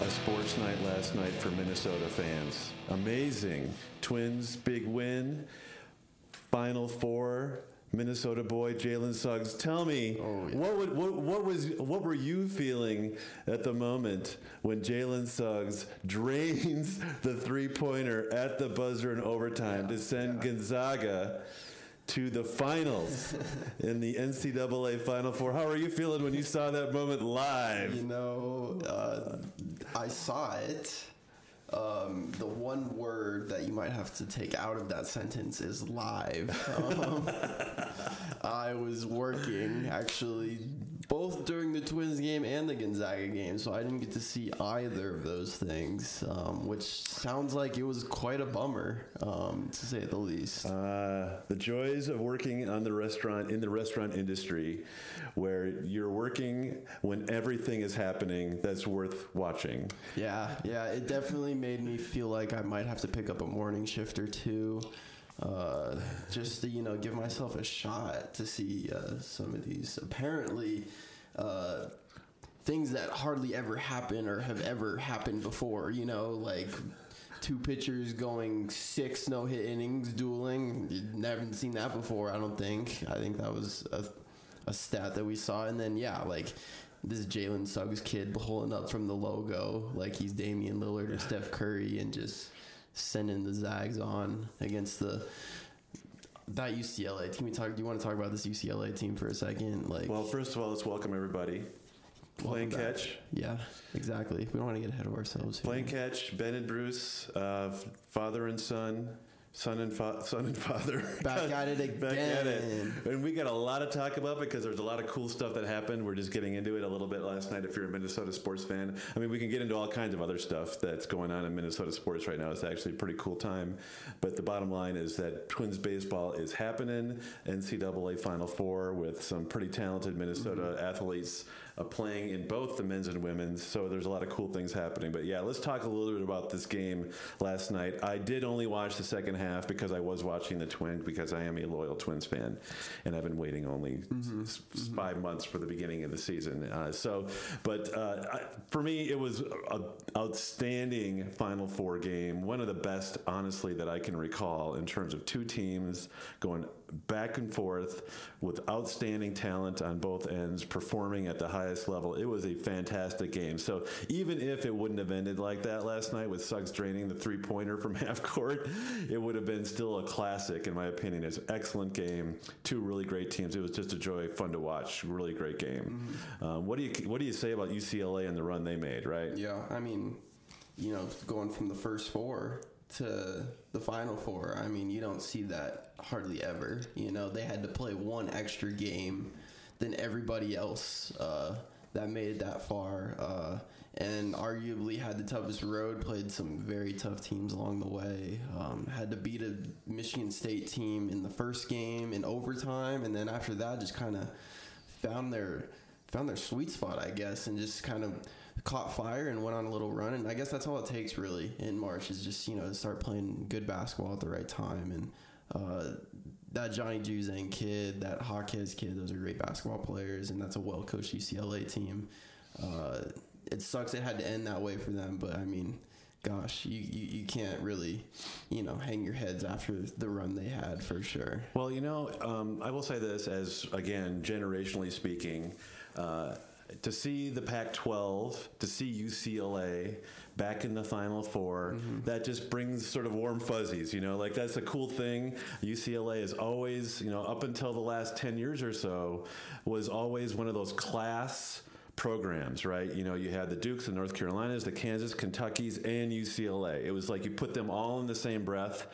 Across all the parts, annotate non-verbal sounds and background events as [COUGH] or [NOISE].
a sports night last night for Minnesota fans. Amazing. Twins, big win. Final four. Minnesota boy Jalen Suggs. Tell me, Oh, yeah. what, would, what, what was what were you feeling at the moment when Jalen Suggs drains [LAUGHS] the three pointer at the buzzer in overtime to send Gonzaga to the finals [LAUGHS] in the NCAA Final Four? How are you feeling when you saw that moment live? You know, uh, I saw it. Um, the one word that you might have to take out of that sentence is live. [LAUGHS] Um, [LAUGHS] I was working actually both during the Twins game and the Gonzaga game, so I didn't get to see either of those things, um, which sounds like it was quite a bummer, um, to say the least. Uh, the joys of working on the restaurant in the restaurant industry, where you're working when everything is happening that's worth watching. Yeah, yeah, it definitely made me feel like I might have to pick up a morning shift or two, uh, just to you know give myself a shot to see uh, some of these apparently uh, things that hardly ever happen or have ever happened before. You know, like two pitchers going six no hit innings dueling. Never seen that before. I don't think. I think that was a, a stat that we saw, and then yeah, like this Jalen Suggs kid pulling up from the logo like he's Damian Lillard or Steph Curry and just sending the Zags on against the that UCLA team. We talk. Do you want to talk about this UCLA team for a second? Like, Well, first of all, let's welcome everybody. Playing catch. Yeah, exactly. We don't want to get ahead of ourselves. here. Playing catch, Ben and Bruce, uh, father and son, son and fa- son and [LAUGHS] father. Back at it [LAUGHS] Back at it. again. And we got a lot to talk about because there's a lot of cool stuff that happened. We're just getting into it a little bit last night if you're a Minnesota sports fan. I mean, we can get into all kinds of other stuff that's going on in Minnesota sports right now. It's actually a pretty cool time. But the bottom line is that Twins baseball is happening. NCAA Final Four with some pretty talented Minnesota mm-hmm. athletes uh, playing in both the men's and women's. So there's a lot of cool things happening. But yeah, let's talk a little bit about this game last night. I did only watch the second half because I was watching the Twins because I am a loyal Twins fan, and I've been waiting only s- s- five months for the beginning of the season. Uh, so, but uh, I, for me, it was an outstanding Final Four game. One of the best, honestly, that I can recall in terms of two teams going back and forth with outstanding talent on both ends, performing at the highest level. It was a fantastic game. So even if it wouldn't have ended like that last night with Suggs draining the three pointer from [LAUGHS] half court, it would have been still a classic, in my opinion. It's an excellent game. Two really great teams. It was just a joy, fun to watch. Really great game. Um, what do you what do you say about UCLA and the run they made? Right? Yeah, I mean, you know, going from the first four to the final four, I mean, you don't see that hardly ever. You know, they had to play one extra game than everybody else uh, that made it that far, uh, and arguably had the toughest road. Played some very tough teams along the way. Um, had to beat a Michigan State team in the first game in overtime, and then after that, just kind of found their found their sweet spot, I guess, and just kind of caught fire and went on a little run. And I guess that's all it takes really in March is just you know to start playing good basketball at the right time. And uh, that Johnny Juzang kid, that Hawkes kid, those are great basketball players, and that's a well coached UCLA team. Uh, it sucks it had to end that way for them, but I mean. Gosh, you, you, you can't really, you know, hang your heads after the run they had for sure. Well, you know, um, I will say this as, again, generationally speaking, uh, to see the Pac 12, to see UCLA back in the Final 4 mm-hmm. that just brings sort of warm fuzzies, you know, like that's a cool thing. UCLA is always, you know, up until the last 10 years or so, was always one of those class programs, right? You know, you had the Dukes, the North Carolinas, the Kansas, Kentuckies, and UCLA. It was like you put them all in the same breath.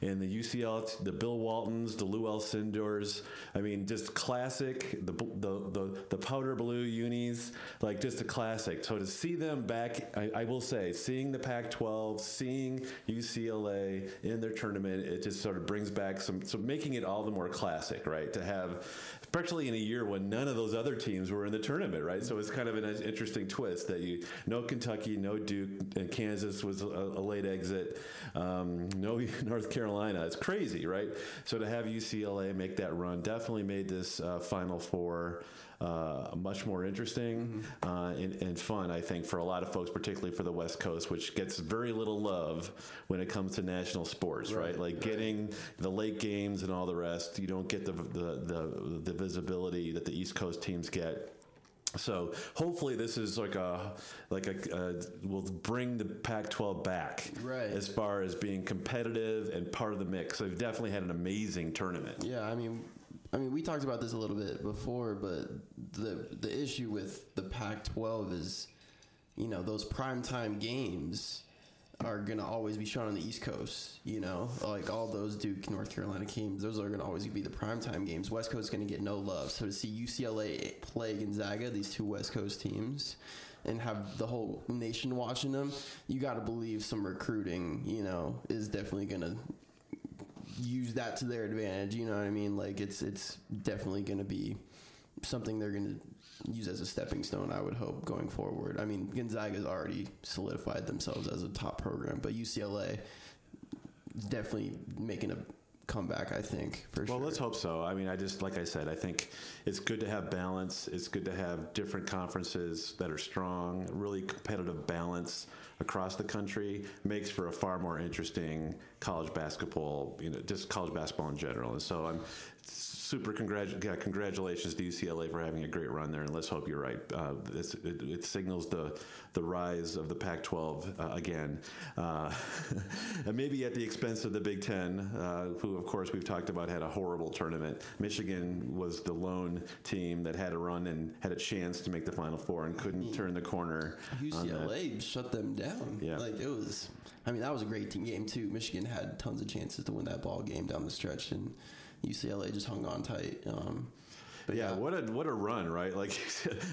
And the UCL, the Bill Waltons, the Lou Alcindors, I mean, just classic, the, the, the, the powder blue unis, like just a classic. So to see them back, I, I will say, seeing the Pac 12, seeing UCLA in their tournament, it just sort of brings back some, so making it all the more classic, right? To have, especially in a year when none of those other teams were in the tournament, right? So it's kind of an interesting twist that you no Kentucky, no Duke, and Kansas was a, a late exit, um, no [LAUGHS] North Carolina. It's crazy, right? So to have UCLA make that run definitely made this uh, Final Four. Uh, much more interesting Mm-hmm. uh, and, and fun, I think, for a lot of folks, particularly for the West Coast, which gets very little love when it comes to national sports, right? Right, Like right. getting the late games and all the rest. You don't get the the, the, the visibility that the East Coast teams get. So hopefully this is like a like a uh, will bring the Pac-12 back Right. as far as being competitive and part of the mix. So they've definitely had an amazing tournament. Yeah, I mean, I mean, we talked about this a little bit before, but the the issue with the Pac-12 is, you know, those primetime games are gonna always be shown on the East Coast. You know, like all those Duke, North Carolina games, those are gonna always be the primetime games. West Coast is gonna get no love. So to see UCLA play Gonzaga, these two West Coast teams. And have the whole nation watching them. You got to believe some recruiting, you know, is definitely gonna use that to their advantage. You know what I mean? Like it's it's definitely to be something they're going to use as a stepping stone. I would hope going forward. I mean, Gonzaga's already solidified themselves as a top program, but UCLA definitely making a comeback. I think for Well, sure. let's hope so. I mean, I just like I said, I think it's good to have balance. It's good to have different conferences that are strong, really competitive balance across the country makes for a far more interesting college basketball, you know, just college basketball in general. And so I'm super congratu- yeah, congratulations to UCLA for having a great run there, and let's hope you're right. Uh, it, it signals the the rise of the Pac-12 uh, again, uh, [LAUGHS] and maybe at the expense of the Big Ten, uh, who of course we've talked about had a horrible tournament. Michigan was the lone team that had a run and had a chance to make the Final Four and couldn't turn the corner. UCLA shut them down. Yeah. Like it was. I mean, that was a great team game too. Michigan had tons of chances to win that ball game down the stretch, and UCLA just hung on tight. Um, but yeah, what a what a run, right? [LAUGHS] Like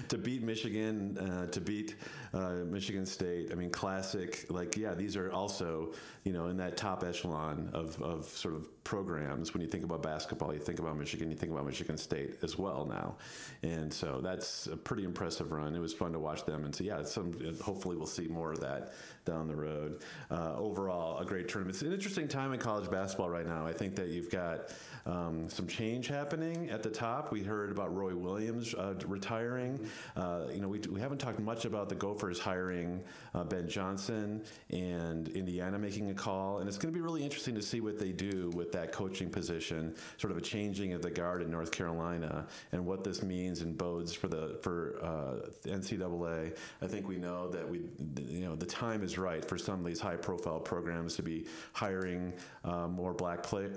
to beat Michigan, uh, to beat uh, Michigan State. I mean, classic. Like, yeah, these are also you know in that top echelon of of sort of programs. When you think about basketball, you think about Michigan, you think about Michigan State as well now, and so that's a pretty impressive run. It was fun to watch them, and so yeah, some hopefully we'll see more of that down the road. Uh, overall, a great tournament. It's an interesting time in college basketball right now. I think that you've got um, some change happening at the top. We heard about Roy Williams uh, retiring. Uh, you know, we, we haven't talked much about the Gophers hiring uh, Ben Johnson and Indiana making a call, and it's going to be really interesting to see what they do with that coaching position, sort of a changing of the guard in North Carolina, and what this means and bodes for the for uh, the NCAA. I think we know that we, you know, the time is right for some of these high-profile programs to be hiring uh, more black play,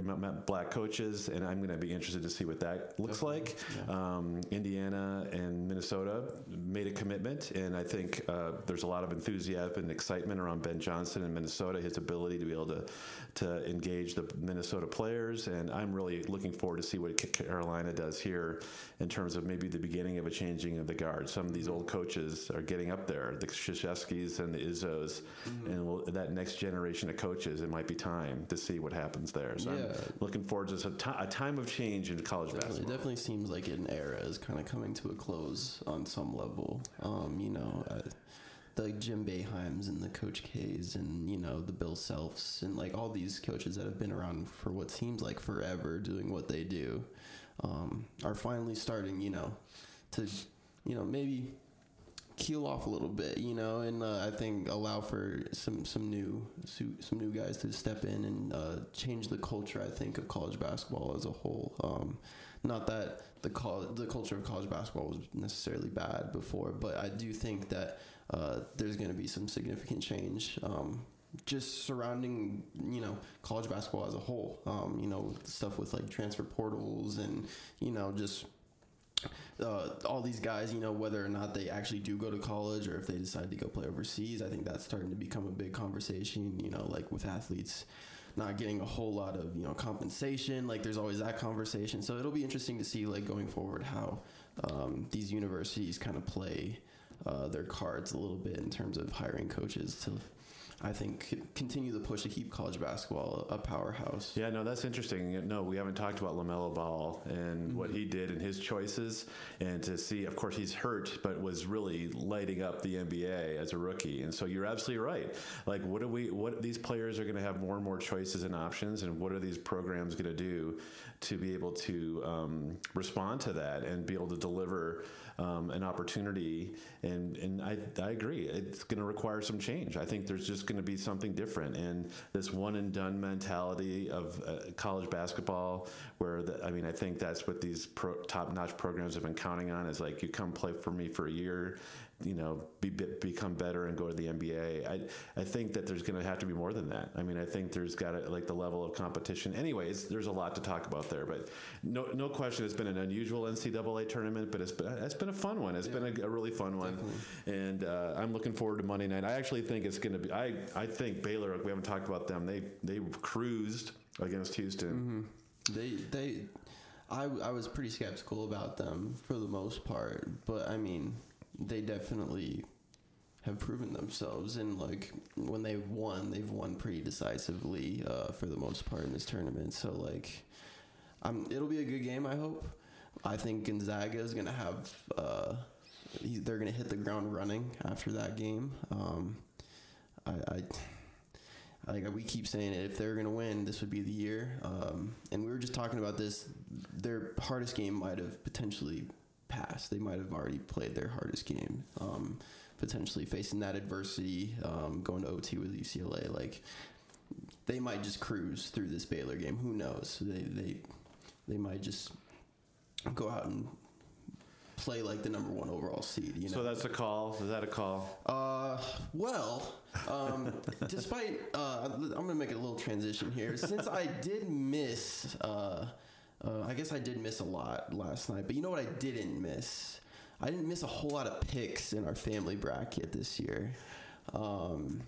black coaches, and I'm going to be interested to see what that looks like. Um, Indiana and Minnesota made a commitment, and I think uh, there's a lot of enthusiasm and excitement around Ben Johnson in Minnesota, his ability to be able to to engage the Minnesota players, and I'm really looking forward to see what Carolina does here in terms of maybe the beginning of a changing of the guard. Some of these old coaches are getting up there, the Krzyzewskis and the Izzos, and we'll, that next generation of coaches. It might be time to see what happens there. So Yeah. I'm looking forward to a time of change in college Definitely, it definitely seems like an era is kind of coming to a close on some level. Um, you know, uh, the Jim Boeheims and the Coach K's and you know the Bill Selfs and like all these coaches that have been around for what seems like forever doing what they do um, are finally starting. You know, to you know maybe keel off a little bit, you know, and uh, I think allow for some some new some new guys to step in and uh, change the culture. I think of college basketball as a whole. Um, not that the col- the culture of college basketball was necessarily bad before, but I do think that uh, there's going to be some significant change. Um, just surrounding, you know, college basketball as a whole. Um, you know, stuff with like transfer portals and you know just uh, all these guys, you know, whether or not they actually do go to college or if they decide to go play overseas, I think that's starting to become a big conversation, you know, like with athletes not getting a whole lot of, you know, compensation. Like there's always that conversation. So it'll be interesting to see, like, going forward, how um, these universities kind of play uh, their cards a little bit in terms of hiring coaches to I think continue the push to keep college basketball a powerhouse. Yeah, no, that's interesting. No, we haven't talked about LaMelo Ball and what he did and his choices, and to see, of course, he's hurt, but was really lighting up the NBA as a rookie. And so you're absolutely right. Like, what do we? What these players are going to have more and more choices and options, and what are these programs going to do to be able to um, respond to that and be able to deliver? Um, an opportunity, and and I, I agree. It's going to require some change. I think there's just going to be something different, and this one and done mentality of uh, college basketball, where the, I mean, I think that's what these top notch programs have been counting on is like you come play for me for a year, you know, be, become better and go to the NBA. I I think that there's going to have to be more than that. I mean, I think there's got to like the level of competition. Anyways, there's a lot to talk about there, but no no question, it's been an unusual NCAA tournament, but it's been it's been a fun one. It's yeah. been a, a, really fun one, Definitely. and uh, I'm looking forward to Monday night. I actually think it's going to be. I I think Baylor. We haven't talked about them. They they cruised against Houston. Mm-hmm. They they. I, I was pretty skeptical about them for the most part, but I mean, they definitely have proven themselves and like when they've won they've won pretty decisively uh, for the most part in this tournament so like I'm, it'll be a good game i hope i think gonzaga is going to have uh, they're going to hit the ground running after that game um, I, I like we keep saying it, if they're going to win, this would be the year. Um, and we were just talking about this. Their hardest game might have potentially past. They might have already played their hardest game, um, potentially facing that adversity, um, going to OT with UCLA. Like they might just cruise through this Baylor game. Who knows? They they they might just go out and play like the number one overall seed. You know. So that's a call. Is that a call? Uh, well, um, [LAUGHS] despite uh, I'm gonna make a little transition here. Since I did miss uh, uh, I guess I did miss a lot last night, but you know what I didn't miss? I didn't miss a whole lot of picks in our family bracket this year. Um,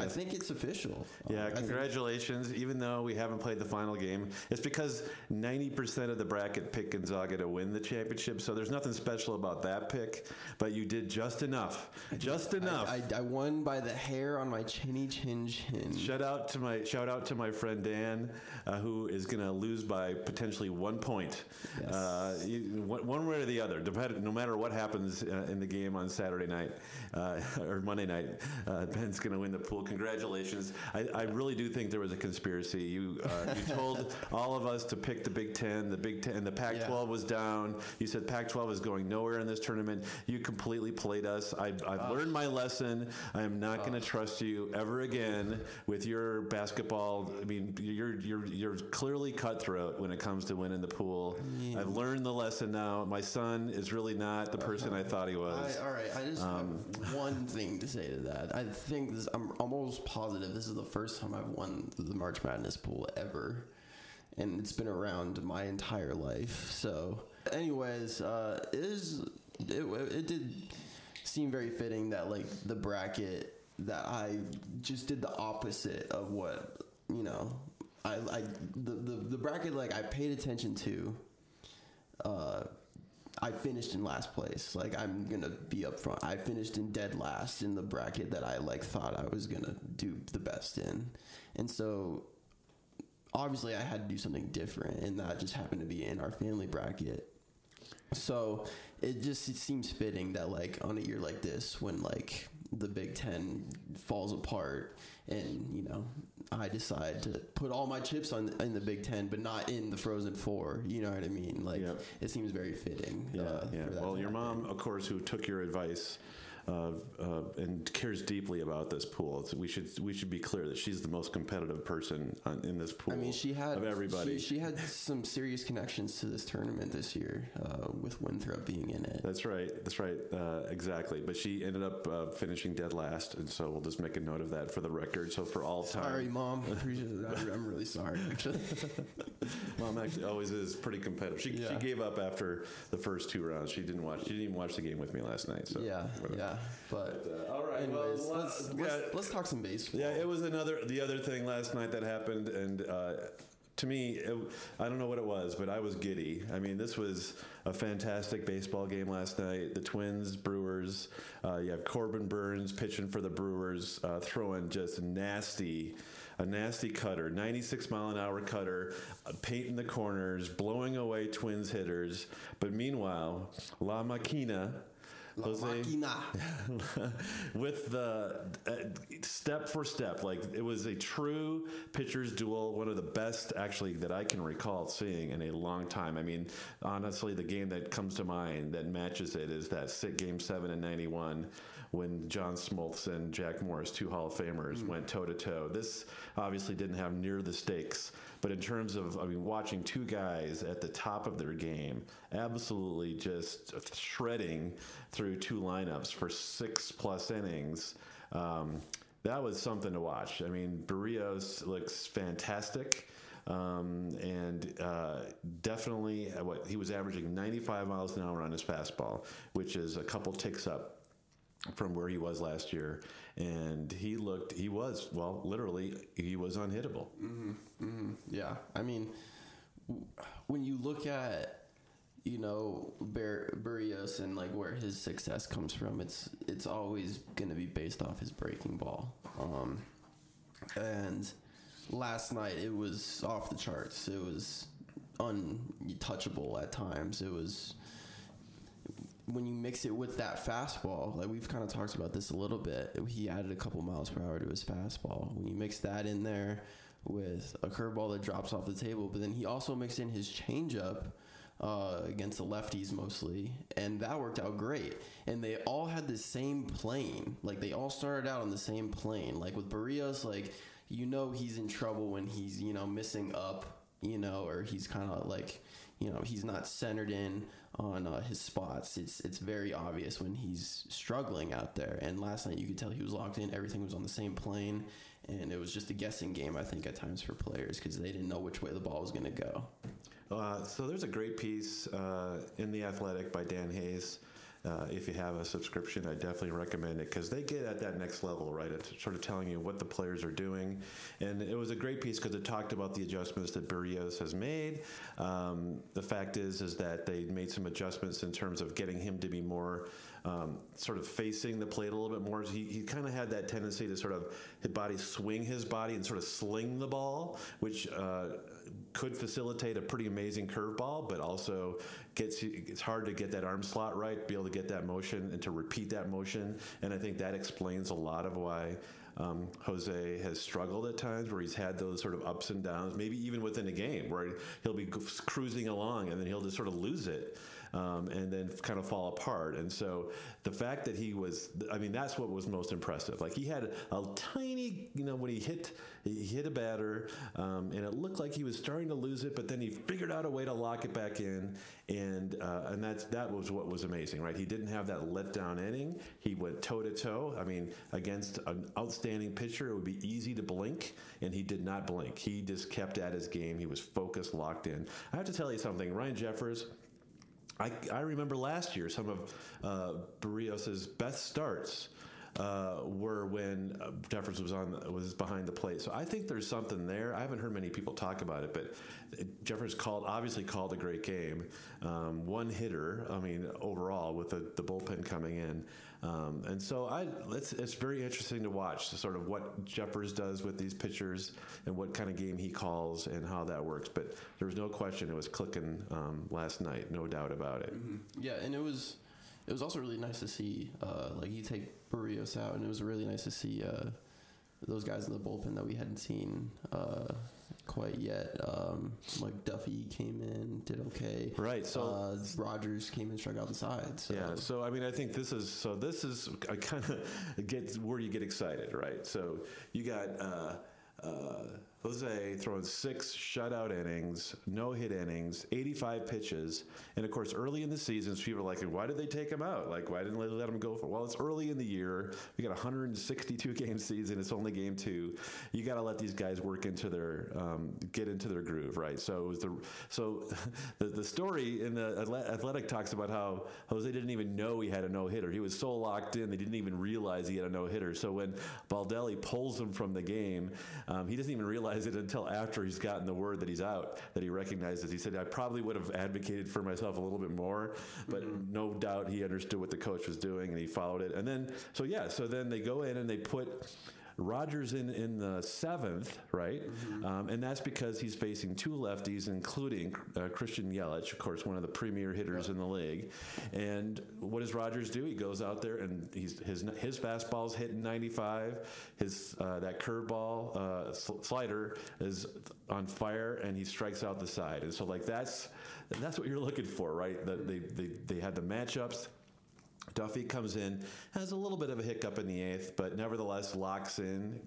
I think it's official. Yeah, uh, congratulations. Even though we haven't played the final game, it's because 90% of the bracket picked Gonzaga to win the championship. So there's nothing special about that pick, but you did just enough. Just enough. I, I, I, won by the hair on my chinny chin chin. Shout out to my shout out to my friend Dan, uh, who is going to lose by potentially one point. Yes. Uh, you, one way or the other, no matter what happens uh, in the game on Saturday night uh, [LAUGHS] or Monday night, uh, Ben's going to win the pool congratulations. I, I, really do think there was a conspiracy. You uh, you [LAUGHS] told all of us to pick the Big Ten. The Big Ten, the Pac-12 yeah. was down. You said Pac-12 is going nowhere in this tournament. You completely played us. I, have uh, learned my lesson. I am not uh, going to trust you ever again with your basketball. I mean, you're you're you're clearly cutthroat when it comes to winning the pool. Yeah. I've learned the lesson now. My son is really not the person I thought he was. I, all right, I just um, have one thing to say to that. I think this, I'm almost almost positive this is the first time I've won the March Madness pool ever, and it's been around my entire life. So, anyways, uh, it is it, it did seem very fitting that like the bracket that I just did the opposite of what you know I I the the, the bracket like I paid attention to. Uh, I finished in last place. Like I'm gonna be up front. I finished in dead last in the bracket that I like thought I was gonna do the best in, and so obviously I had to do something different, and that just happened to be in our family bracket. So it just it seems fitting that like on a year like this, when like the Big Ten falls apart, and you know I decide to put all my chips on in the Big Ten, but not in the Frozen Four. You know what I mean? Like yep. it seems very fitting. Yeah, uh, yeah. Well, your mom, of course, who took your advice uh, uh, and cares deeply about this pool. we should we should be clear that she's the most competitive person on, in this pool. I mean, she had of everybody. She, she, had some serious connections to this tournament this year, uh, with Winthrop being in it. That's right. That's right. Uh, exactly. But she ended up uh, finishing dead last, and so we'll just make a note of that for the record. So for all time. Sorry, mom. I'm really sorry. [LAUGHS] Actually, mom actually always is pretty competitive. She, yeah. she gave up after the first two rounds. She didn't watch. She didn't even watch the game with me last night. So yeah, whatever. yeah. But, uh, all right, anyways, well, let's, let's, let's, talk some baseball. Yeah, it was another the other thing last night that happened, and uh, to me, it, I don't know what it was, but I was giddy. I mean, this was a fantastic baseball game last night. The Twins, Brewers. Uh, you have Corbin Burnes pitching for the Brewers, uh, throwing just nasty, a nasty cutter, 96 mile an hour cutter, uh, painting the corners, blowing away Twins hitters. But meanwhile, La Maquina. Jose- [LAUGHS] with the uh, step for step like it was a true pitcher's duel one of the best actually that i can recall seeing in a long time. I mean honestly the game that comes to mind that matches it is that sit game 7 in 91 when john smoltz and jack morris two hall of famers went toe to toe this obviously didn't have near the stakes but in terms of, I mean, watching two guys at the top of their game, absolutely just shredding through two lineups for six plus innings, um, that was something to watch. I mean, Barrios looks fantastic. Um, and uh, definitely, uh, what he was averaging 95 miles an hour on his fastball, which is a couple ticks up from where he was last year. And he looked, he was, well, literally, he was unhittable. Yeah, I mean, when you look at you know Bar- Barrios and like where his success comes from, it's it's always going to be based off his breaking ball. Um, and last night it was off the charts. It was untouchable at times. It was when you mix it with that fastball, like we've kind of talked about this a little bit, he added a couple miles per hour to his fastball. When you mix that in there with a curveball that drops off the table, but then he also mixed in his changeup uh, against the lefties mostly, and that worked out great. And they all had the same plane, like they all started out on the same plane. Like with Barrios, like you know he's in trouble when he's you know missing up, you know, or he's kind of like you know he's not centered in on uh, his spots. It's it's very obvious when he's struggling out there. And last night you could tell he was locked in. Everything was on the same plane, and it was just a guessing game. I think at times for players because they didn't know which way the ball was going to go. Uh, so there's a great piece uh, in the Athletic by Dan Hayes. Uh, if you have a subscription, I definitely recommend it because they get at that next level, right? It's sort of telling you what the players are doing, and it was a great piece because it talked about the adjustments that Barrios has made. Um, the fact is, is that they made some adjustments in terms of getting him to be more um, sort of facing the plate a little bit more. He, he kind of had that tendency to sort of his body swing his body and sort of sling the ball, which uh, could facilitate a pretty amazing curveball, but also gets it's hard to get that arm slot right, be able to get that motion and to repeat that motion. And I think that explains a lot of why. Um, Jose has struggled at times where he's had those sort of ups and downs, maybe even within a game where he'll be cruising along and then he'll just sort of lose it um, and then kind of fall apart. And so the fact that he was, I mean, that's what was most impressive. Like he had a tiny, you know, when he hit, he hit a batter, um, and it looked like he was starting to lose it, but then he figured out a way to lock it back in, and uh, and that's that was what was amazing, right? He didn't have that letdown inning. He went toe to toe. I mean, against an outstanding pitcher, it would be easy to blink, and he did not blink. He just kept at his game. He was focused, locked in. I have to tell you something, Ryan Jeffers. I, I remember last year some of uh, Barrios's best starts uh, were when uh, Jeffers was on was behind the plate. So I think there's something there. I haven't heard many people talk about it, but Jeffers called obviously called a great game. Um, one hitter, I mean overall with the, the bullpen coming in, um, and so I it's it's very interesting to watch sort of what Jeffers does with these pitchers and what kind of game he calls and how that works. But there was no question it was clicking um, last night, no doubt about it. Yeah, and it was it was also really nice to see uh, like you take Barrios out, and it was really nice to see uh, those guys in the bullpen that we hadn't seen uh, quite yet. Um, like Duffy came in, did okay. Right, so- uh, Rogers came in, struck out the side. So. Yeah, so I mean, I think this is so. This is I kind of [LAUGHS] get where you get excited, right? So you got uh, uh, Jose throwing six shutout innings, no hit innings, 85 pitches, and of course, early in the season, people are like, "Why did they take him out? Like, why didn't they let him go for?" Well, it's early in the year. We got a 162 [LAUGHS] game season. It's only game two. You got to let these guys work into their um, get into their groove, right? So the so [LAUGHS] the, the story in the Athletic talks about how Jose didn't even know he had a no hitter. He was so locked in, they didn't even realize he had a no hitter. So when Baldelli pulls him from the game, um, he doesn't even realize realize it until after he's gotten the word that he's out that he recognizes. He said, "I probably would have advocated for myself a little bit more, but mm-hmm. no doubt he understood what the coach was doing and he followed it." And then, so yeah, so then they go in and they put. Rogers in, in the seventh, right? Um, and that's because he's facing two lefties, including uh, Christian Yelich, of course, one of the premier hitters in the league. And what does Rogers do? He goes out there and he's his his fastball's hitting 95. His uh, that curveball uh, sl- slider is on fire, and he strikes out the side. And so, like that's that's what you're looking for, right? That they they they had the matchups. Duffy comes in, has a little bit of a hiccup in the eighth, but nevertheless locks in,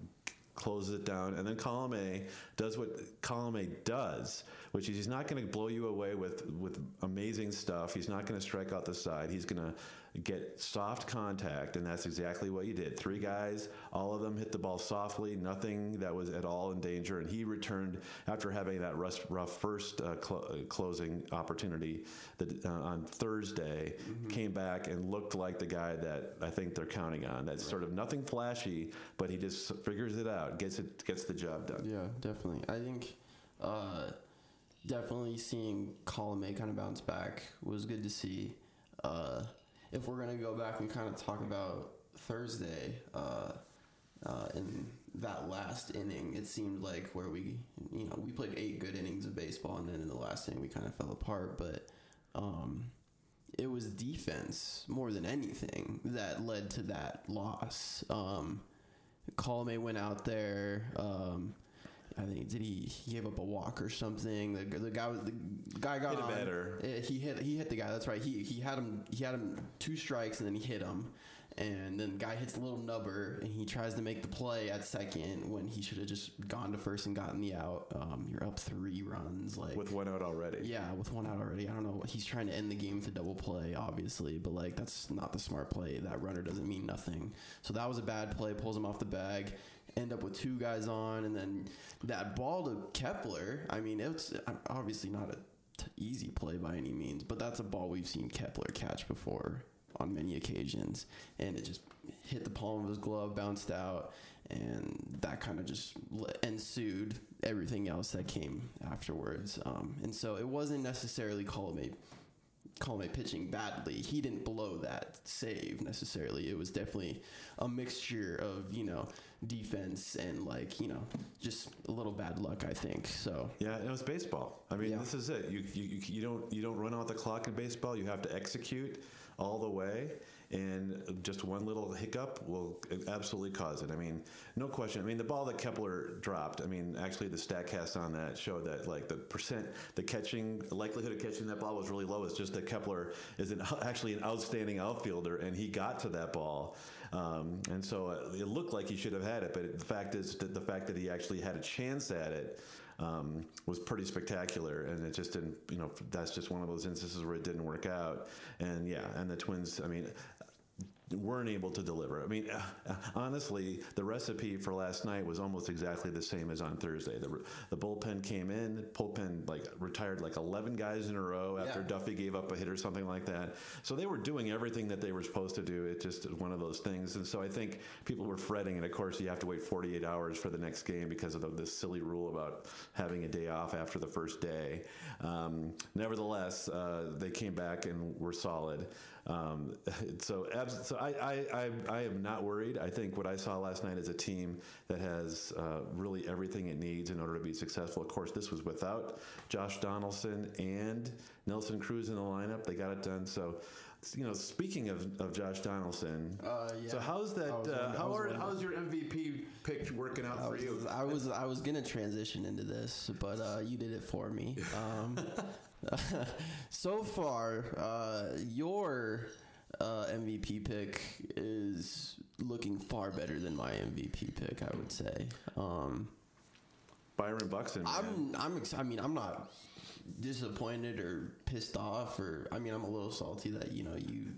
closes it down, and then Colome does what Colome does, which is he's not going to blow you away with with amazing stuff. He's not going to strike out the side. He's going to get soft contact, and that's exactly what you did. Three guys, all of them hit the ball softly, nothing that was at all in danger, and he returned after having that rough, rough first uh, cl- uh, closing opportunity that, uh, on Thursday, came back and looked like the guy that I think they're counting on. That's sort of nothing flashy, but he just figures it out, gets it, gets the job done. Yeah, definitely. I think uh, definitely seeing Colome kind of bounce back was good to see. Uh, if we're gonna go back and kind of talk about Thursday, uh, uh, in that last inning, it seemed like where we, you know, we played eight good innings of baseball, and then in the last inning we kind of fell apart. But um, it was defense more than anything that led to that loss. Um, Colome went out there. Um, I think did he, he gave up a walk or something? The, the guy was the guy got Hit on. batter. Eh, He hit he hit the guy. That's right. He he had him he had him two strikes and then he hit him. And then the guy hits a little nubber and he tries to make the play at second when he should have just gone to first and gotten the out. Um, you're up three runs like With one out already. yeah, with one out already. I don't know. He's trying to end the game with a double play, obviously, but like that's not the smart play. That runner doesn't mean nothing. So that was a bad play. Pulls him off the bag. End up with two guys on, and then that ball to Kepler. I mean, it's obviously not a t- easy play by any means, but that's a ball we've seen Kepler catch before on many occasions, and it just hit the palm of his glove, bounced out, and that kind of just ensued everything else that came afterwards. Um, and so it wasn't necessarily Colome Colome pitching badly. He didn't blow that save necessarily. It was definitely a mixture of you know defense and like you know just a little bad luck. I think so. Yeah, it was baseball. I mean, Yeah. this is it. You, you you- don't you don't run out the clock in baseball. You have to execute all the way, and just one little hiccup will absolutely cause it. I mean, no question. I mean, the ball that Kepler dropped. I mean, actually, the Statcast on that showed that like the percent, the catching likelihood of catching that ball was really low. It's just that Kepler is an, [LAUGHS] actually an outstanding outfielder, and he got to that ball. Um, and so uh, it looked like he should have had it, but the fact is that the fact that he actually had a chance at it um, was pretty spectacular, and it just didn't. You know, that's just one of those instances where it didn't work out. And yeah, and the Twins. I mean. Weren't able to deliver. I mean, uh, [SIGHS] honestly, the recipe for last night was almost exactly the same as on Thursday. The, the bullpen came in, bullpen like retired like 11 guys in a row after Yeah. Duffy gave up a hit or something like that. So they were doing everything that they were supposed to do. It just is one of those things. And so I think people were fretting. And of course, you have to wait 48 hours for the next game because of the, this silly rule about having a day off after the first day. Um, nevertheless, uh, they came back and were solid. Um, [LAUGHS] so, so I, I, I, I am not worried. I think what I saw last night is a team that has uh, really everything it needs in order to be successful. Of course, this was without Josh Donaldson and Nelson Cruz in the lineup. They got it done. So, you know, speaking of, of Josh Donaldson, Uh, yeah. so how's that? Uh, how are, how's your MVP pick working out I for was, you? I was I was gonna transition into this, but uh, you did it for me. [LAUGHS] Um, so far, uh, your uh, MVP pick is looking far better than my MVP pick. I would say. Um, Byron Buxton. Man. I'm I'm ex- I mean I'm not disappointed or pissed off or I mean I'm a little salty that you know you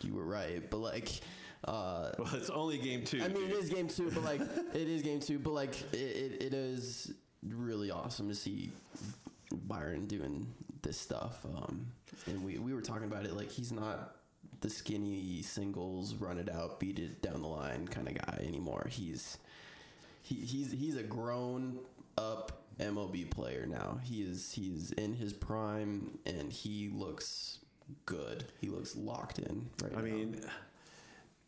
you were right, but like. Uh, well, it's only game two. I mean, dude. it is game two, but like, [LAUGHS] it is game two, but like, it, it, it is really awesome to see Byron doing this stuff. Um, and we, we were talking about it, like, he's not the skinny singles, run it out, beat it down the line kind of guy anymore. He's, he, he's, he's a grown up MLB player now. He is he's in his prime and he looks good. He looks locked in right I now. mean,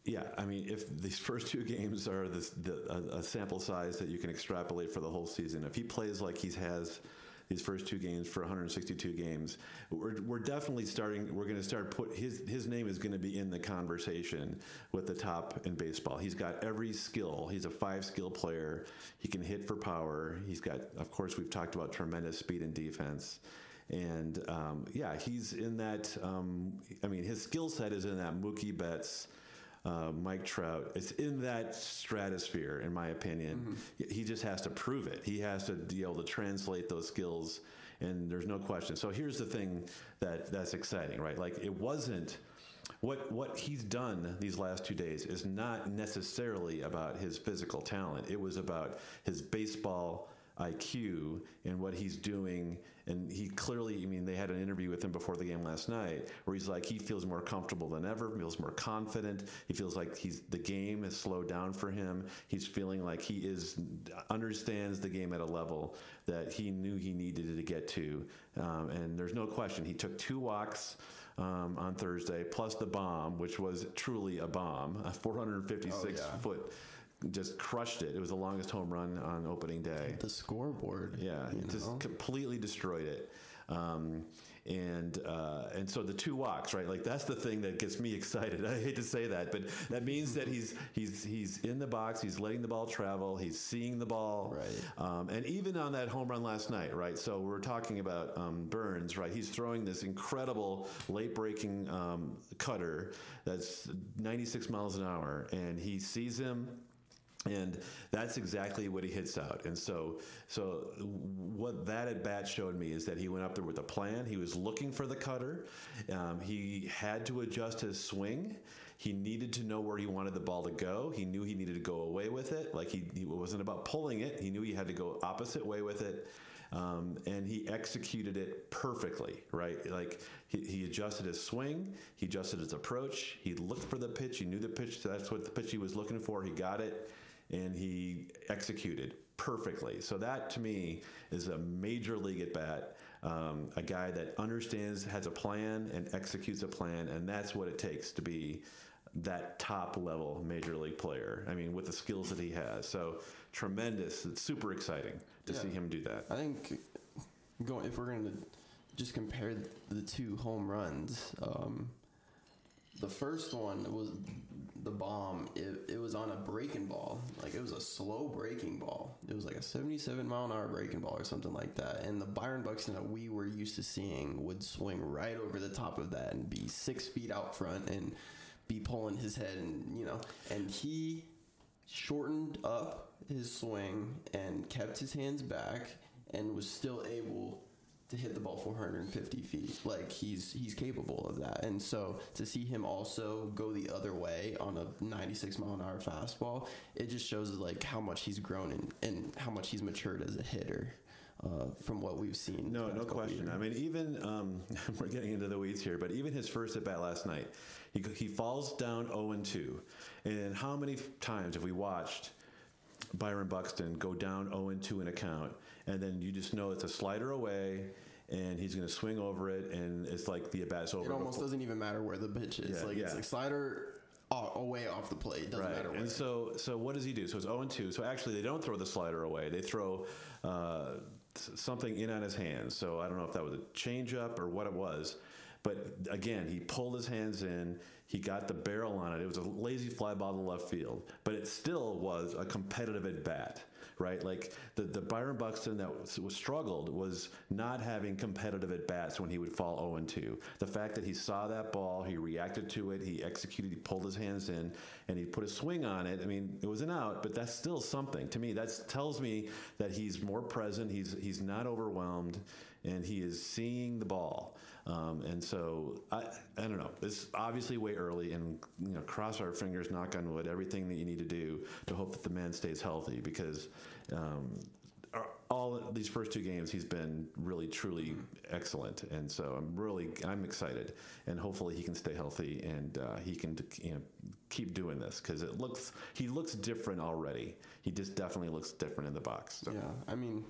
yeah, I mean, if these first two games are this, the, a, a sample size that you can extrapolate for the whole season, if he plays like he has these first two games for 162 games, we're, we're definitely starting. We're going to start put his his name is going to be in the conversation with the top in baseball. He's got every skill. He's a five skill player. He can hit for power. He's got, of course, we've talked about tremendous speed and defense. And um, yeah, he's in that. Um, I mean, his skill set is in that Mookie Betts, uh, Mike Trout. It's in that stratosphere, in my opinion. He just has to prove it. He has to be able to translate those skills, and there's no question. So here's the thing that that's exciting, right? Like it wasn't. What what he's done these last two days is not necessarily about his physical talent. It was about his baseball IQ and what he's doing. And he clearly, I mean, they had an interview with him before the game last night where he's like, he feels more comfortable than ever, feels more confident. He feels like he's the game has slowed down for him. He's feeling like he is understands the game at a level that he knew he needed to get to. Um, and there's no question, he took two walks. Um, on Thursday, plus the bomb, which was truly a bomb, a 456 Oh, yeah. foot, just crushed it. It was the longest home run on opening day. the scoreboard. Yeah, just know? completely destroyed it. Um, and uh, and so the two walks, right? Like that's the thing that gets me excited. [LAUGHS] I hate to say that, but that means that he's he's he's in the box. He's letting the ball travel. He's seeing the ball. Right. Um, and even on that home run last night, right? So we're talking about um, Burnes, right? He's throwing this incredible late breaking um, cutter that's 96 miles an hour, and he sees him. And that's exactly what he hits out. And so, so what that at bat showed me is that he went up there with a plan. He was looking for the cutter. Um, he had to adjust his swing. He needed to know where he wanted the ball to go. He knew he needed to go away with it. Like he, he wasn't about pulling it. He knew he had to go opposite way with it. Um, and he executed it perfectly, right? Like he, he adjusted his swing, he adjusted his approach, he looked for the pitch, he knew the pitch, that's what the pitch he was looking for, he got it, and he executed perfectly. So that to me is a major league at bat. Um, a guy that understands, has a plan, and executes a plan, and that's what it takes to be that top level major league player. I mean, with the skills that he has. So tremendous. It's super exciting to Yeah. see him do that. I think going if we're going to just compare the two home runs, um, the first one was the bomb. It, it was on a breaking ball, like it was a slow breaking ball. It was like a 77 mile an hour breaking ball or something like that. And the Byron Buxton that we were used to seeing would swing right over the top of that and be six feet out front and be pulling his head and you know. And he shortened up his swing and kept his hands back and was still able to hit the ball 450 feet like he's he's capable of that and so to see him also go the other way on a 96 mile an hour fastball it just shows like how much he's grown and, and how much he's matured as a hitter uh, from what we've seen No, no question. years. I mean, even um, [LAUGHS] we're getting into the weeds here, but even his first at bat last night, he he falls down 0 and 2, and how many times have we watched Byron Buxton go down 0 and 2 in a count, and then you just know it's a slider away, and he's going to swing over it, and it's like the at bat's over. it almost before- doesn't even matter where the pitch is Yeah, like it's yeah. like slider away off the plate doesn't Right. matter where And so, so what does he do? So it's 0 and 2. So actually, they don't throw the slider away. They throw uh, something in on his hands. So I don't know if that was a changeup or what it was. But again, he pulled his hands in. He got the barrel on it. It was a lazy fly ball to left field, but it still was a competitive at bat, right? Like the, the Byron Buxton that was, was struggled was not having competitive at bats when he would fall 0 and 2. The fact that he saw that ball, he reacted to it, he executed, he pulled his hands in, and he put a swing on it. I mean, it was an out, but that's still something to me. That tells me that he's more present. He's he's not overwhelmed, and he is seeing the ball. Um, and so I I don't know. It's obviously way early, and you know, cross our fingers, knock on wood, everything that you need to do to hope that the man stays healthy because. Um, all these first two games, he's been really, truly excellent, and so I'm really, I'm excited, and hopefully he can stay healthy and uh, he can, you know, keep doing this because it looks, he looks different already. He just definitely looks different in the box. So. Yeah, I mean,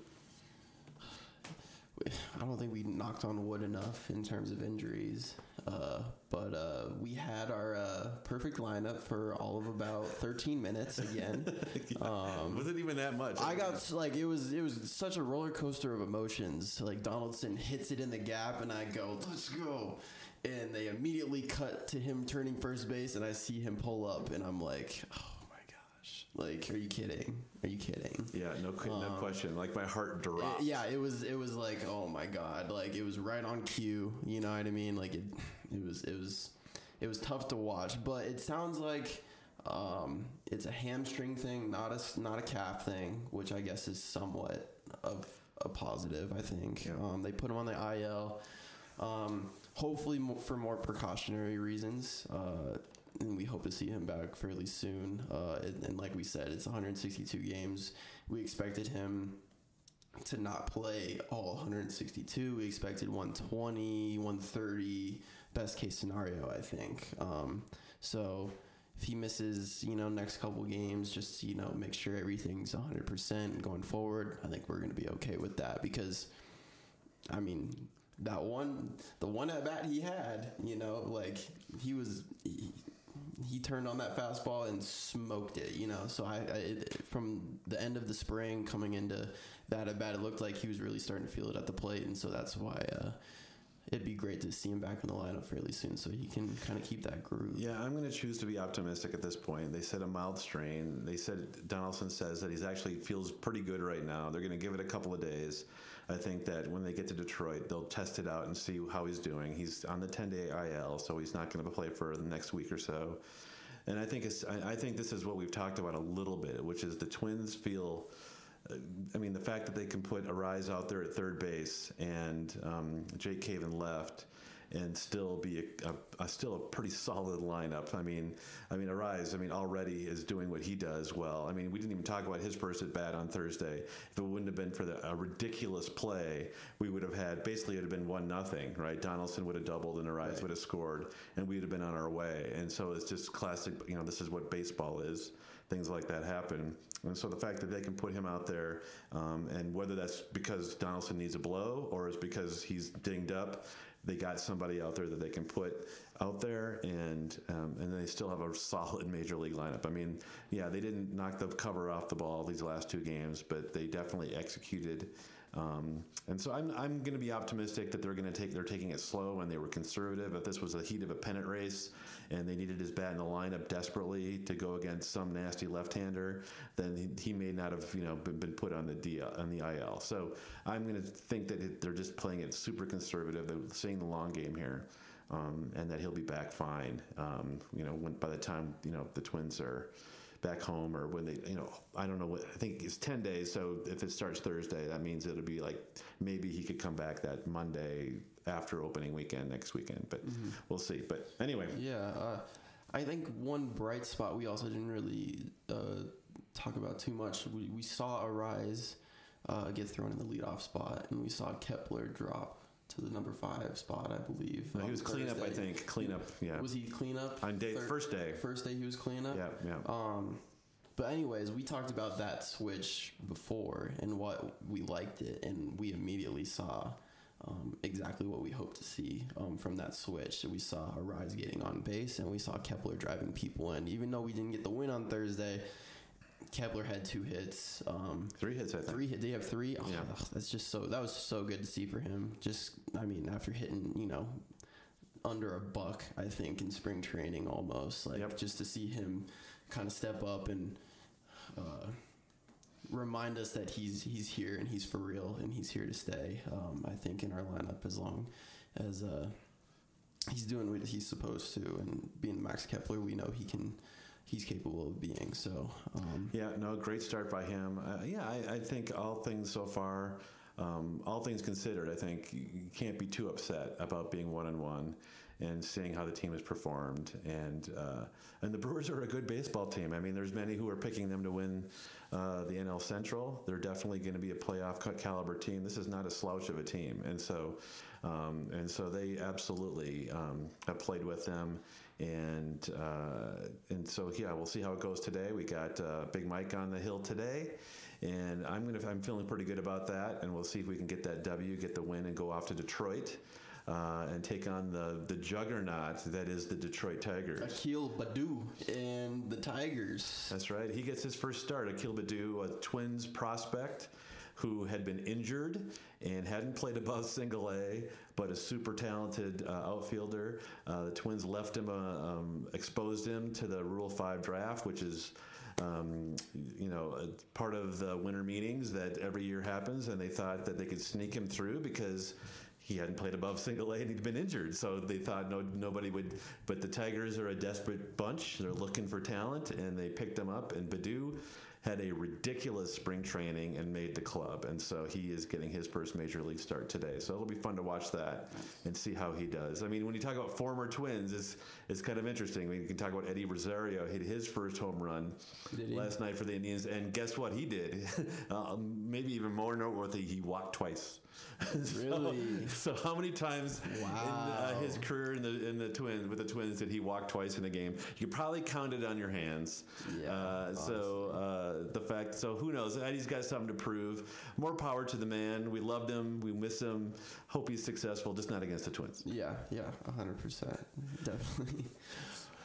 I don't think we knocked on wood enough in terms of injuries. Uh, but uh, we had our uh, perfect lineup for all of about 13 minutes again. [LAUGHS] um, Was it even that much? I got like it was it was such a roller coaster of emotions. Like Donaldson hits it in the gap, and I go, "Let's go!" And they immediately cut to him turning first base, and I see him pull up, and I'm like, "Oh gosh!" Like, are you kidding? Are you kidding? Yeah, no, no question. Like my heart dropped. Um, Yeah, it was it was like, oh my god, like it was right on cue. You know what I mean? Like it it was it was it was tough to watch, but it sounds like um, it's a hamstring thing, not a not a calf thing, which I guess is somewhat of a positive. I think um, they put him on the IL. Um, hopefully for more precautionary reasons. Uh, and we hope to see him back fairly soon. Uh, and, and like we said, it's 162 games. We expected him to not play all 162. We expected 120, 130, best case scenario, I think. Um, so if he misses, you know, next couple games, just you know, make sure everything's 100% going forward. I think we're going to be okay with that because, I mean, that one, the one at bat he had, you know, like he was. He, he turned on that fastball and smoked it, you know. So I, I it, from the end of the spring coming into that at bat, it looked like he was really starting to feel it at the plate, and so that's why uh, it'd be great to see him back in the lineup fairly soon, so he can kind of keep that groove. Yeah, I'm going to choose to be optimistic at this point. They said a mild strain. They said Donaldson says that he's actually feels pretty good right now. They're going to give it a couple of days. I think that when they get to Detroit, they'll test it out and see how he's doing. He's on the 10 day IL, so he's not going to play for the next week or so. And I think it's, I think this is what we've talked about a little bit, which is the Twins feel. uh, I mean, the fact that they can put Arraez out there at third base and um, Jake Cave in left, and still be a, a, a still a pretty solid lineup. I mean, I mean, Arraez. I mean, already is doing what he does well. I mean, we didn't even talk about his first at bat on Thursday. If it wouldn't have been for the, a ridiculous play, we would have had basically it would have been one nothing. Right? Donaldson would have doubled and Arraez Right. would have scored, and we would have been on our way. And so it's just classic. You know, this is what baseball is. Things like that happen. And so the fact that they can put him out there, um, and whether that's because Donaldson needs a blow or it's because he's dinged up, they got somebody out there that they can put out there, and um, and they still have a solid major league lineup. I mean, yeah, they didn't knock the cover off the ball these last two games, but they definitely executed. Um, and so I'm, I'm going to be optimistic that they're going to take they're taking it slow and they were conservative. If this was the heat of a pennant race and they needed his bat in the lineup desperately to go against some nasty left-hander, then he, he may not have you know been, been put on the DL, on the IL. So I'm going to think that it, they're just playing it super conservative. They're seeing the long game here. Um, and that he'll be back fine. Um, you know, when, by the time you know the Twins are back home or when they, you know, I don't know what, I think it's 10 days. So if it starts Thursday, that means it'll be like maybe he could come back that Monday after opening weekend next weekend, but we'll see. But anyway, Yeah, uh, I think one bright spot we also didn't really uh, talk about too much. We, we saw Arraez uh, get thrown in the leadoff spot, and we saw Kepler drop to the number five spot, I believe. no, he was cleanup, I think. Cleanup, yeah. Was he cleanup On day, Thir- first day. First day he was cleanup. Yeah, yeah. Um, but anyways, we talked about that switch before and what we liked it, and we immediately saw um, exactly what we hoped to see um, from that switch. We saw Arraez getting on base, and we saw Kepler driving people in. Even though we didn't get the win on Thursday, Kepler had two hits. Um, Three hits, I think. Three hit. They have three. Oh, Yeah. that's just so. That was so good to see for him. Just, I mean, after hitting, you know, under a buck, I think in spring training almost. Like Yep. just to see him kind of step up and uh, remind us that he's he's here and he's for real and he's here to stay. Um, I think in our lineup as long as uh, he's doing what he's supposed to and being Max Kepler, we know he can. He's capable of being so. Um, Yeah, no, great start by him. Uh, yeah, I, I think all things so far, um, all things considered, I think you can't be too upset about being one and one and seeing how the team has performed. And uh, and the Brewers are a good baseball team. I mean, there's many who are picking them to win uh, the NL Central. They're definitely going to be a playoff ca- caliber team. This is not a slouch of a team, and so um, and so they absolutely um, have played with them. And uh, and so yeah, we'll see how it goes today. We got uh, Big Mike on the hill today, and I'm gonna I'm feeling pretty good about that, and we'll see if we can get that W, get the win, and go off to Detroit. Uh, and take on the, the juggernaut that is the Detroit Tigers. Akil Baddoo and the Tigers. That's right. He gets his first start. Akil Baddoo, a Twins prospect who had been injured and hadn't played above single A, but a super talented uh, outfielder. Uh, the Twins left him, uh, um, exposed him to the Rule 5 draft, which is. Um, you know, part of the winter meetings that every year happens, and they thought that they could sneak him through because he hadn't played above single A and he'd been injured. So they thought no nobody would. But the Tigers are a desperate bunch. They're looking for talent, and they picked him up. And Baddoo had a ridiculous spring training and made the club. And so he is getting his first major league start today. So it'll be fun to watch that and see how he does. I mean, when you talk about former twins, it's, it's kind of interesting. I mean, you can talk about Eddie Rosario hit his first home run last night for the Indians. And guess what he did? [LAUGHS] uh, maybe even more noteworthy, he walked twice. [LAUGHS] Really? so, so, how many times wow. in uh, his career in the in the twins with the Twins did he walk twice in a game? You probably count it on your hands. Yeah. Uh, so uh, the fact. So who knows? Eddie's got something to prove. More power to the man. We loved him. We miss him. Hope he's successful. Just not against the Twins. Yeah. Yeah. hundred percent. [LAUGHS] Definitely.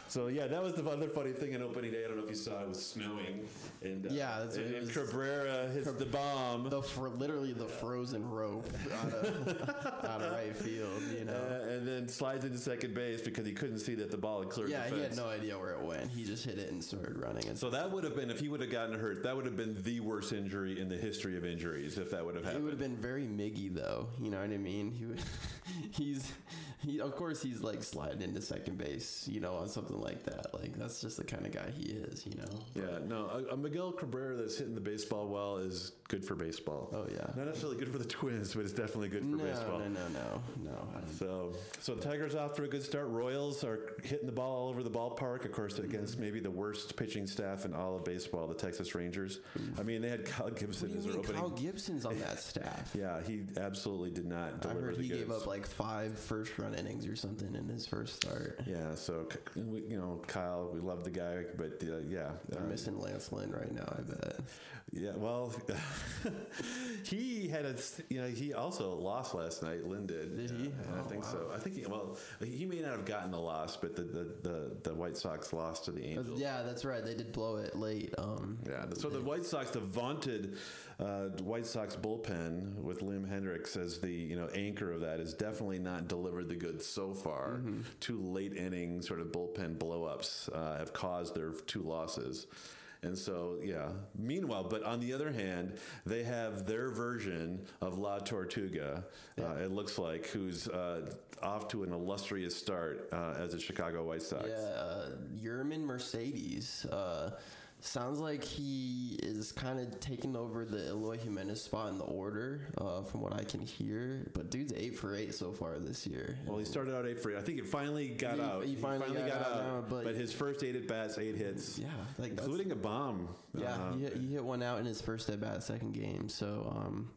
So yeah, that was the other funny thing in opening day. I don't know if you saw it was snowing, and uh, yeah, that's and, and Cabrera hits the bomb. The fr- literally the frozen rope out of, [LAUGHS] out of right field, you know, uh, and then slides into second base because he couldn't see that the ball had cleared. Yeah, he had no idea where it went. He just hit it and started running. And so that would have been if he would have gotten hurt. That would have been the worst injury in the history of injuries if that would have happened. It would have been very Miggy though. You know what I mean? He would, [LAUGHS] he's he of course he's like sliding into second base, you know, on something like that. Like that's just the kind of guy he is, you know. Yeah, no, a, a, Miguel Cabrera that's hitting the baseball well is good for baseball. Oh yeah, not necessarily good for the Twins, but it's definitely good for no, baseball. No, no, no, no. So, so the Tigers off to a good start. Royals are hitting the ball all over the ballpark. Of course, against mm-hmm. maybe the worst pitching staff in all of baseball, the Texas Rangers. Mm. I mean, they had Kyle Gibson as their opening. Kyle Gibson's on that staff. [LAUGHS] yeah, he absolutely did not. deliver. I heard he goods. gave up like five first run innings or something in his first start. Yeah, so you know, Kyle, we love the guy, but uh, yeah, they're um, missing Lance Lynn right now. I bet. Yeah, well, [LAUGHS] he had a you know he also lost last night. Lynn did. Did he? Oh, I think wow. so. I think he, well he may not have gotten the loss, but the the, the, the White Sox lost to the Angels. Yeah, that's right. They did blow it late. Um, yeah, so the White Sox, the vaunted uh, White Sox bullpen with Liam Hendriks as the you know anchor of that, has definitely not delivered the goods so far. Mm-hmm. Two late inning sort of bullpen blowups uh, have caused their two losses. And so, yeah. Meanwhile, but on the other hand, they have their version of La Tortuga, uh, yeah. uh, it looks like, who's uh, off to an illustrious start uh, as a Chicago White Sox. Yeah, uh, Yermin Mercedes uh, Sounds like he is kind of taking over the Eloy Jimenez spot in the order, uh, from what I can hear. But dude's eight for eight so far this year. Well, he started out eight for eight. I think it finally got he, out. He finally, he finally got, got, out, now, but, but, his first eight at bats, eight hits. Yeah, like including a bomb. Yeah, uh, he, hit, he, hit, one out in his first at bat, second game. So um,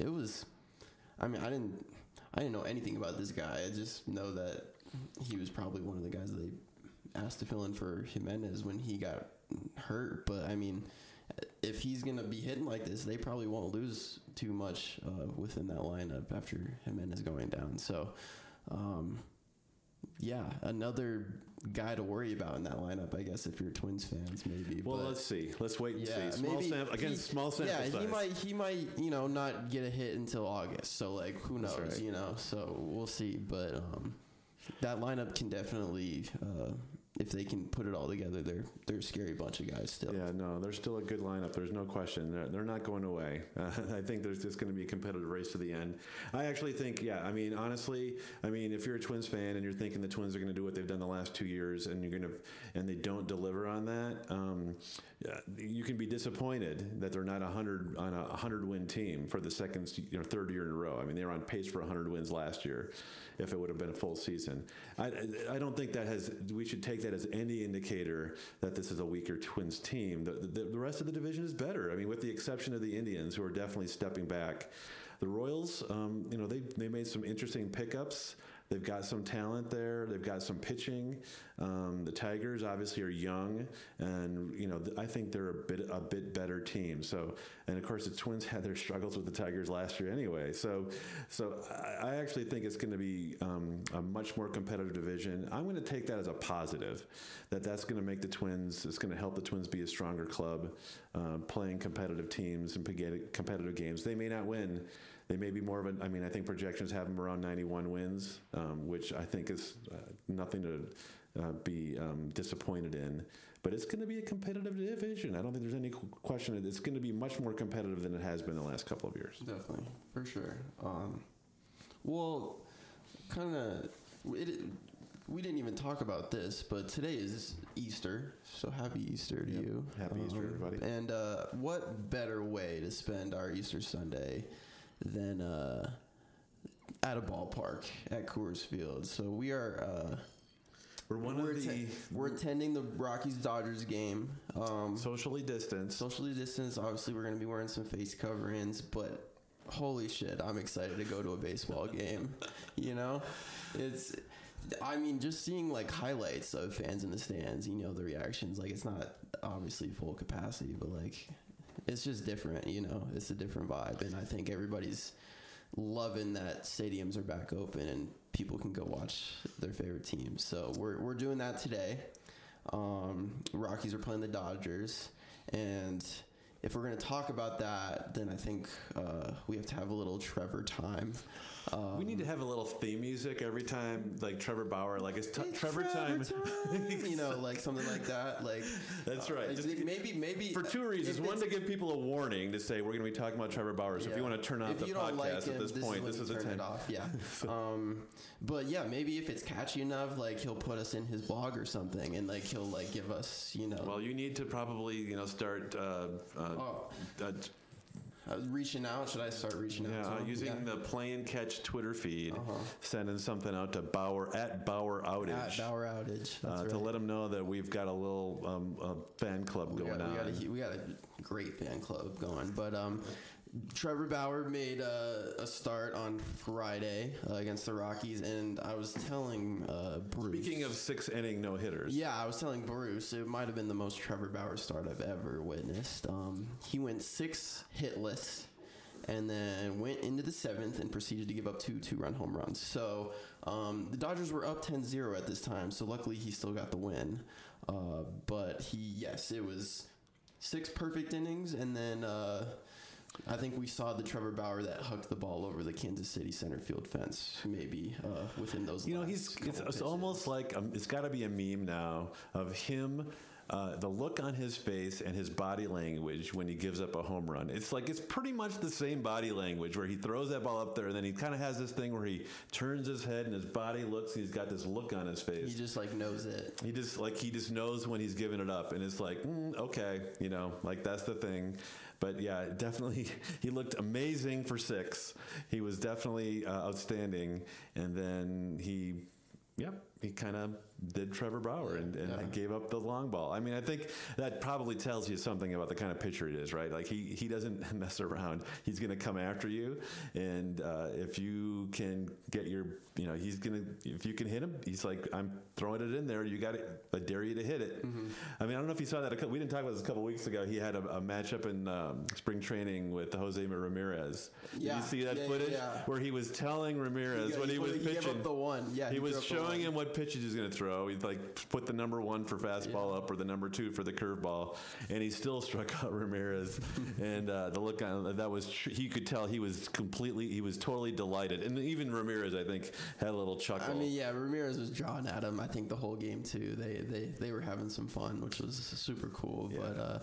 it was. I mean, I didn't. I didn't know anything about this guy. I just know that he was probably one of the guys they asked to fill in for Jimenez when he got hurt. But I mean, if he's gonna be hitting like this, they probably won't lose too much uh, within that lineup after Jimenez going down. So, um, yeah, another guy to worry about in that lineup, I guess, if you're Twins fans, maybe. Well, but let's see. Let's wait and yeah, see. Small maybe sample again. He, small sample yeah, size. he might he might you know not get a hit until August. So like who knows? Right. You know. So we'll see. But um, that lineup can definitely uh, if they can put it all together, they're they're a scary bunch of guys still. Yeah, no, they're still a good lineup. There's no question. They're, they're not going away. Uh, [LAUGHS] I think there's just going to be a competitive race to the end. I actually think, yeah. I mean, honestly, I mean, if you're a Twins fan and you're thinking the Twins are going to do what they've done the last two years, and you're going to and they don't deliver on that, um, you can be disappointed that they're not a hundred on a hundred win team for the second, you know, third year in a row. I mean, they were on pace for hundred wins last year, if it would have been a full season. I I don't think that has. We should take that as any indicator that this is a weaker Twins team. The, the, the rest of the division is better. I mean, with the exception of the Indians, who are definitely stepping back. The Royals, um, you know, they they made some interesting pickups. They've got some talent there. They've got some pitching. Um, the Tigers obviously are young, and you know I think they're a bit a bit better team. So, and of course the Twins [LAUGHS] had their struggles with the Tigers last year anyway. So, so I, actually think it's going to be um, a much more competitive division. I'm going to take that as a positive. That that's going to make the Twins. It's going to help the Twins be a stronger club, uh, playing competitive teams and competitive games. They may not win. They may be more of a. I mean, I think projections have them around 91 wins, um, which I think is uh, nothing to uh, be um, disappointed in. But it's going to be a competitive division. I don't think there's any qu- question. It's going to be much more competitive than it has been the last couple of years. Definitely, for sure. Um, well, kind of, we didn't even talk about this, but today is Easter, so happy Easter to Yep. you. Um, Happy Easter, everybody. And uh, what better way to spend our Easter Sunday than uh, at a ballpark at Coors Field? So we are. Uh, We're one we're, of the atten- we're attending the Rockies Dodgers game. Um, socially distanced. socially distanced. Obviously, we're going to be wearing some face coverings, but holy shit, I'm excited to go to a baseball [LAUGHS] game. You know, it's. I mean, just seeing like highlights of fans in the stands, you know, the reactions. Like, it's not obviously full capacity, but like, it's just different. You know, it's a different vibe, and I think everybody's loving that stadiums are back open and people can go watch their favorite teams. So we're we're doing that today. Um, Rockies are playing the Dodgers, and if we're going to talk about that, then I think uh, we have to have a little Trevor time. Um, we need to have a little theme music every time, like Trevor Bauer, like it's, t- it's Trevor, time. you know, like something like that. Like That's uh, right. I Just- maybe maybe For two reasons. One, to give people a warning to say we're going to be talking about Trevor Bauer. So if you want to turn off If the podcast like at him, this point, when this is the turn time. off. Yeah. [LAUGHS] um, but yeah, maybe if it's catchy enough, like he'll put us in his blog or something, and like he'll like give us, you know, Well, you need to probably, you know, start uh, uh, Oh. uh, uh, reaching out. Should I start reaching out? yeah, using Yeah. the play and catch Twitter feed, Uh-huh. sending something out to Bauer at Bauer Outage. At Bauer outage. Uh, right. To let them know that we've got a little um, fan club we going got, on. we, got a, we got a great fan club going. But um, Trevor Bauer made uh, a start on Friday uh, against the Rockies, and I was telling uh, Bruce. Speaking of six inning no hitters, Yeah, I was telling Bruce it might have been the most Trevor Bauer start I've ever witnessed. Um, he went six hitless, and then went into the seventh and proceeded to give up two two-run home runs. So um, the Dodgers were up 10-0 at this time. So luckily he still got the win. Uh, but he, yes, it was six perfect innings, and then. Uh, I think we saw the Trevor Bauer that hucked the ball over the Kansas City center field fence, maybe uh, within those. You know, he's it's, it's almost like um, it's got to be a meme now of him. Uh, the look on his face and his body language when he gives up a home run. It's like it's pretty much the same body language where he throws that ball up there and then he kind of has this thing where he turns his head and his body looks. He's got this look on his face. He just like knows it. He just like he just knows when he's giving it up, and it's like mm, okay, you know, like that's the thing. But yeah, definitely, [LAUGHS] he looked amazing for six. He was definitely uh, outstanding, and then he, yep, he kind of did Trevor Bauer and, and Yeah. gave up the long ball. I mean, I think that probably tells you something about the kind of pitcher it is, right? Like he he doesn't [LAUGHS] mess around. He's going to come after you, and uh, if you can get your, you know, he's going to if you can hit him, he's like, I'm throwing it in there. You got it. I dare you to hit it. Mm-hmm. I mean, I don't know if you saw that. A couple, we didn't talk about this a couple weeks ago. He had a, a matchup in um, spring training with Jose Ramirez. Did Yeah. you see that Yeah, yeah, footage yeah. where he was telling Ramirez He- when he, he- was he pitching? the one. Yeah, he, he was threw up the showing him what pitches he was going to throw. He'd like put the number one for fastball up or the number two for the curveball, and he still [LAUGHS] struck out Ramirez. [LAUGHS] and uh, the look on that was tr- he could tell he was completely he was totally delighted, and even Ramirez I think [LAUGHS] had a little chuckle. I mean, yeah, Ramirez was drawn at him. I think the whole game too. They they they were having some fun, which was super cool. Yeah. But uh,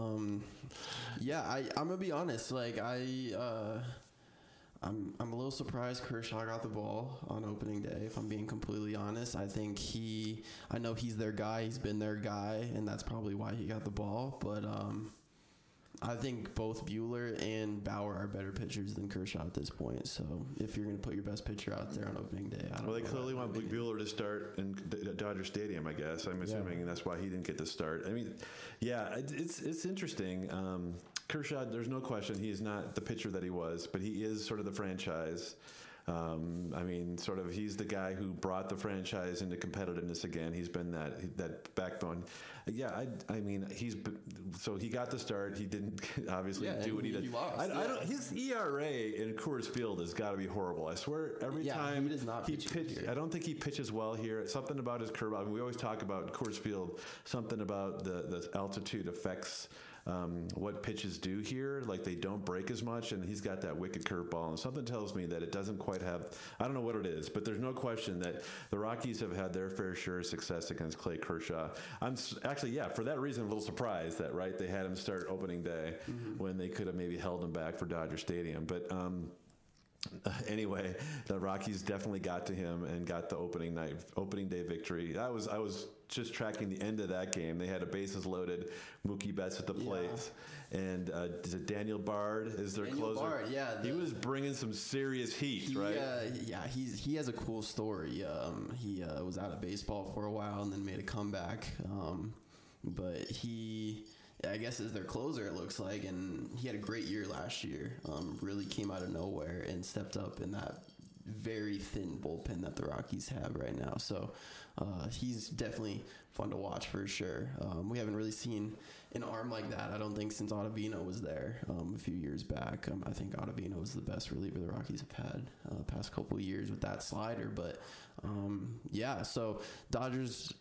um, yeah, I I'm gonna be honest. Like I. Uh, I'm I'm a little surprised Kershaw got the ball on opening day. If I'm being completely honest, I think he, I know he's their guy. He's been their guy, and that's probably why he got the ball. But um, I think both Buehler and Bauer are better pitchers than Kershaw at this point. So if you're going to put your best pitcher out there on opening day, I don't. Well, they clearly want be- Buehler to start in Dodger Stadium, I guess. I'm assuming that's why he didn't get the start. I mean, yeah, it's it's interesting. Um, Kershaw, there's no question he is not the pitcher that he was, but he is sort of the franchise. Um, I mean, sort of, he's the guy who brought the franchise into competitiveness again. He's been that that backbone. Yeah, I, I mean, he's been, so he got the start. He didn't [LAUGHS] obviously Yeah, do what he he- did. he lost, I, I don't, his ERA in Coors Field has got to be horrible. I swear, every Yeah, time he does not he pitch. I don't think he pitches well here. Something about his curve. I mean, we always talk about Coors Field. Something about the the altitude affects um, what pitches do here. Like they don't break as much, and he's got that wicked curveball. And something tells me that it doesn't quite have. I don't know what it is, but there's no question that the Rockies have had their fair share of success against Clay Kershaw. I'm actually, yeah, for that reason, a little surprised that right they had him start opening day when they could have maybe held him back for Dodger Stadium, but. Um, [LAUGHS] anyway, the Rockies definitely got to him and got the opening night, opening day victory. I was I was just tracking the end of that game. They had a bases loaded, Mookie Betts at the plate, and uh, is it Daniel Bard is their Daniel closer? Bard, yeah, he was bringing some serious heat, He, right? uh, yeah, he's he has a cool story. Um, he uh, was out of baseball for a while and then made a comeback. Um, but he, I guess, is their closer. It looks like, and he had a great year last year. Um, really came out of nowhere and stepped up in that very thin bullpen that the Rockies have right now. So uh, he's definitely fun to watch for sure. Um, we haven't really seen an arm like that. I don't think since Ottavino was there um, a few years back. Um, I think Ottavino was the best reliever the Rockies have had uh, past couple of years with that slider. But um, yeah, so Dodgers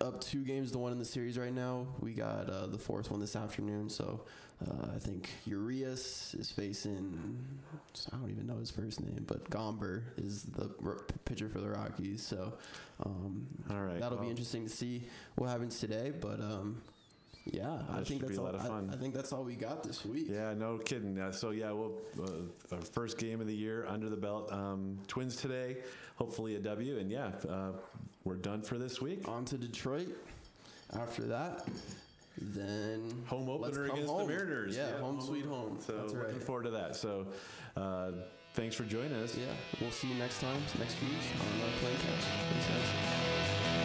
up two games to one in the series right now. We got uh, the fourth one this afternoon. So uh, I think Urias is facing I don't even know his first name, but Gomber is the pitcher for the Rockies. So um, All right, that'll be interesting to see what happens today. But um, yeah, I That think should be that's a all. lot of I- fun. I, think that's all we got this week. Yeah, no kidding. Uh, so yeah, well, uh, our first game of the year under the belt. Um, Twins today, hopefully a W, and yeah, uh, we're done for this week. On to Detroit. After that, then home opener against home. the Mariners. Yeah, home sweet home. So looking forward to that. So uh, Thanks for joining us. Yeah. We'll see you next time, next week on another Playcast. Thanks, guys.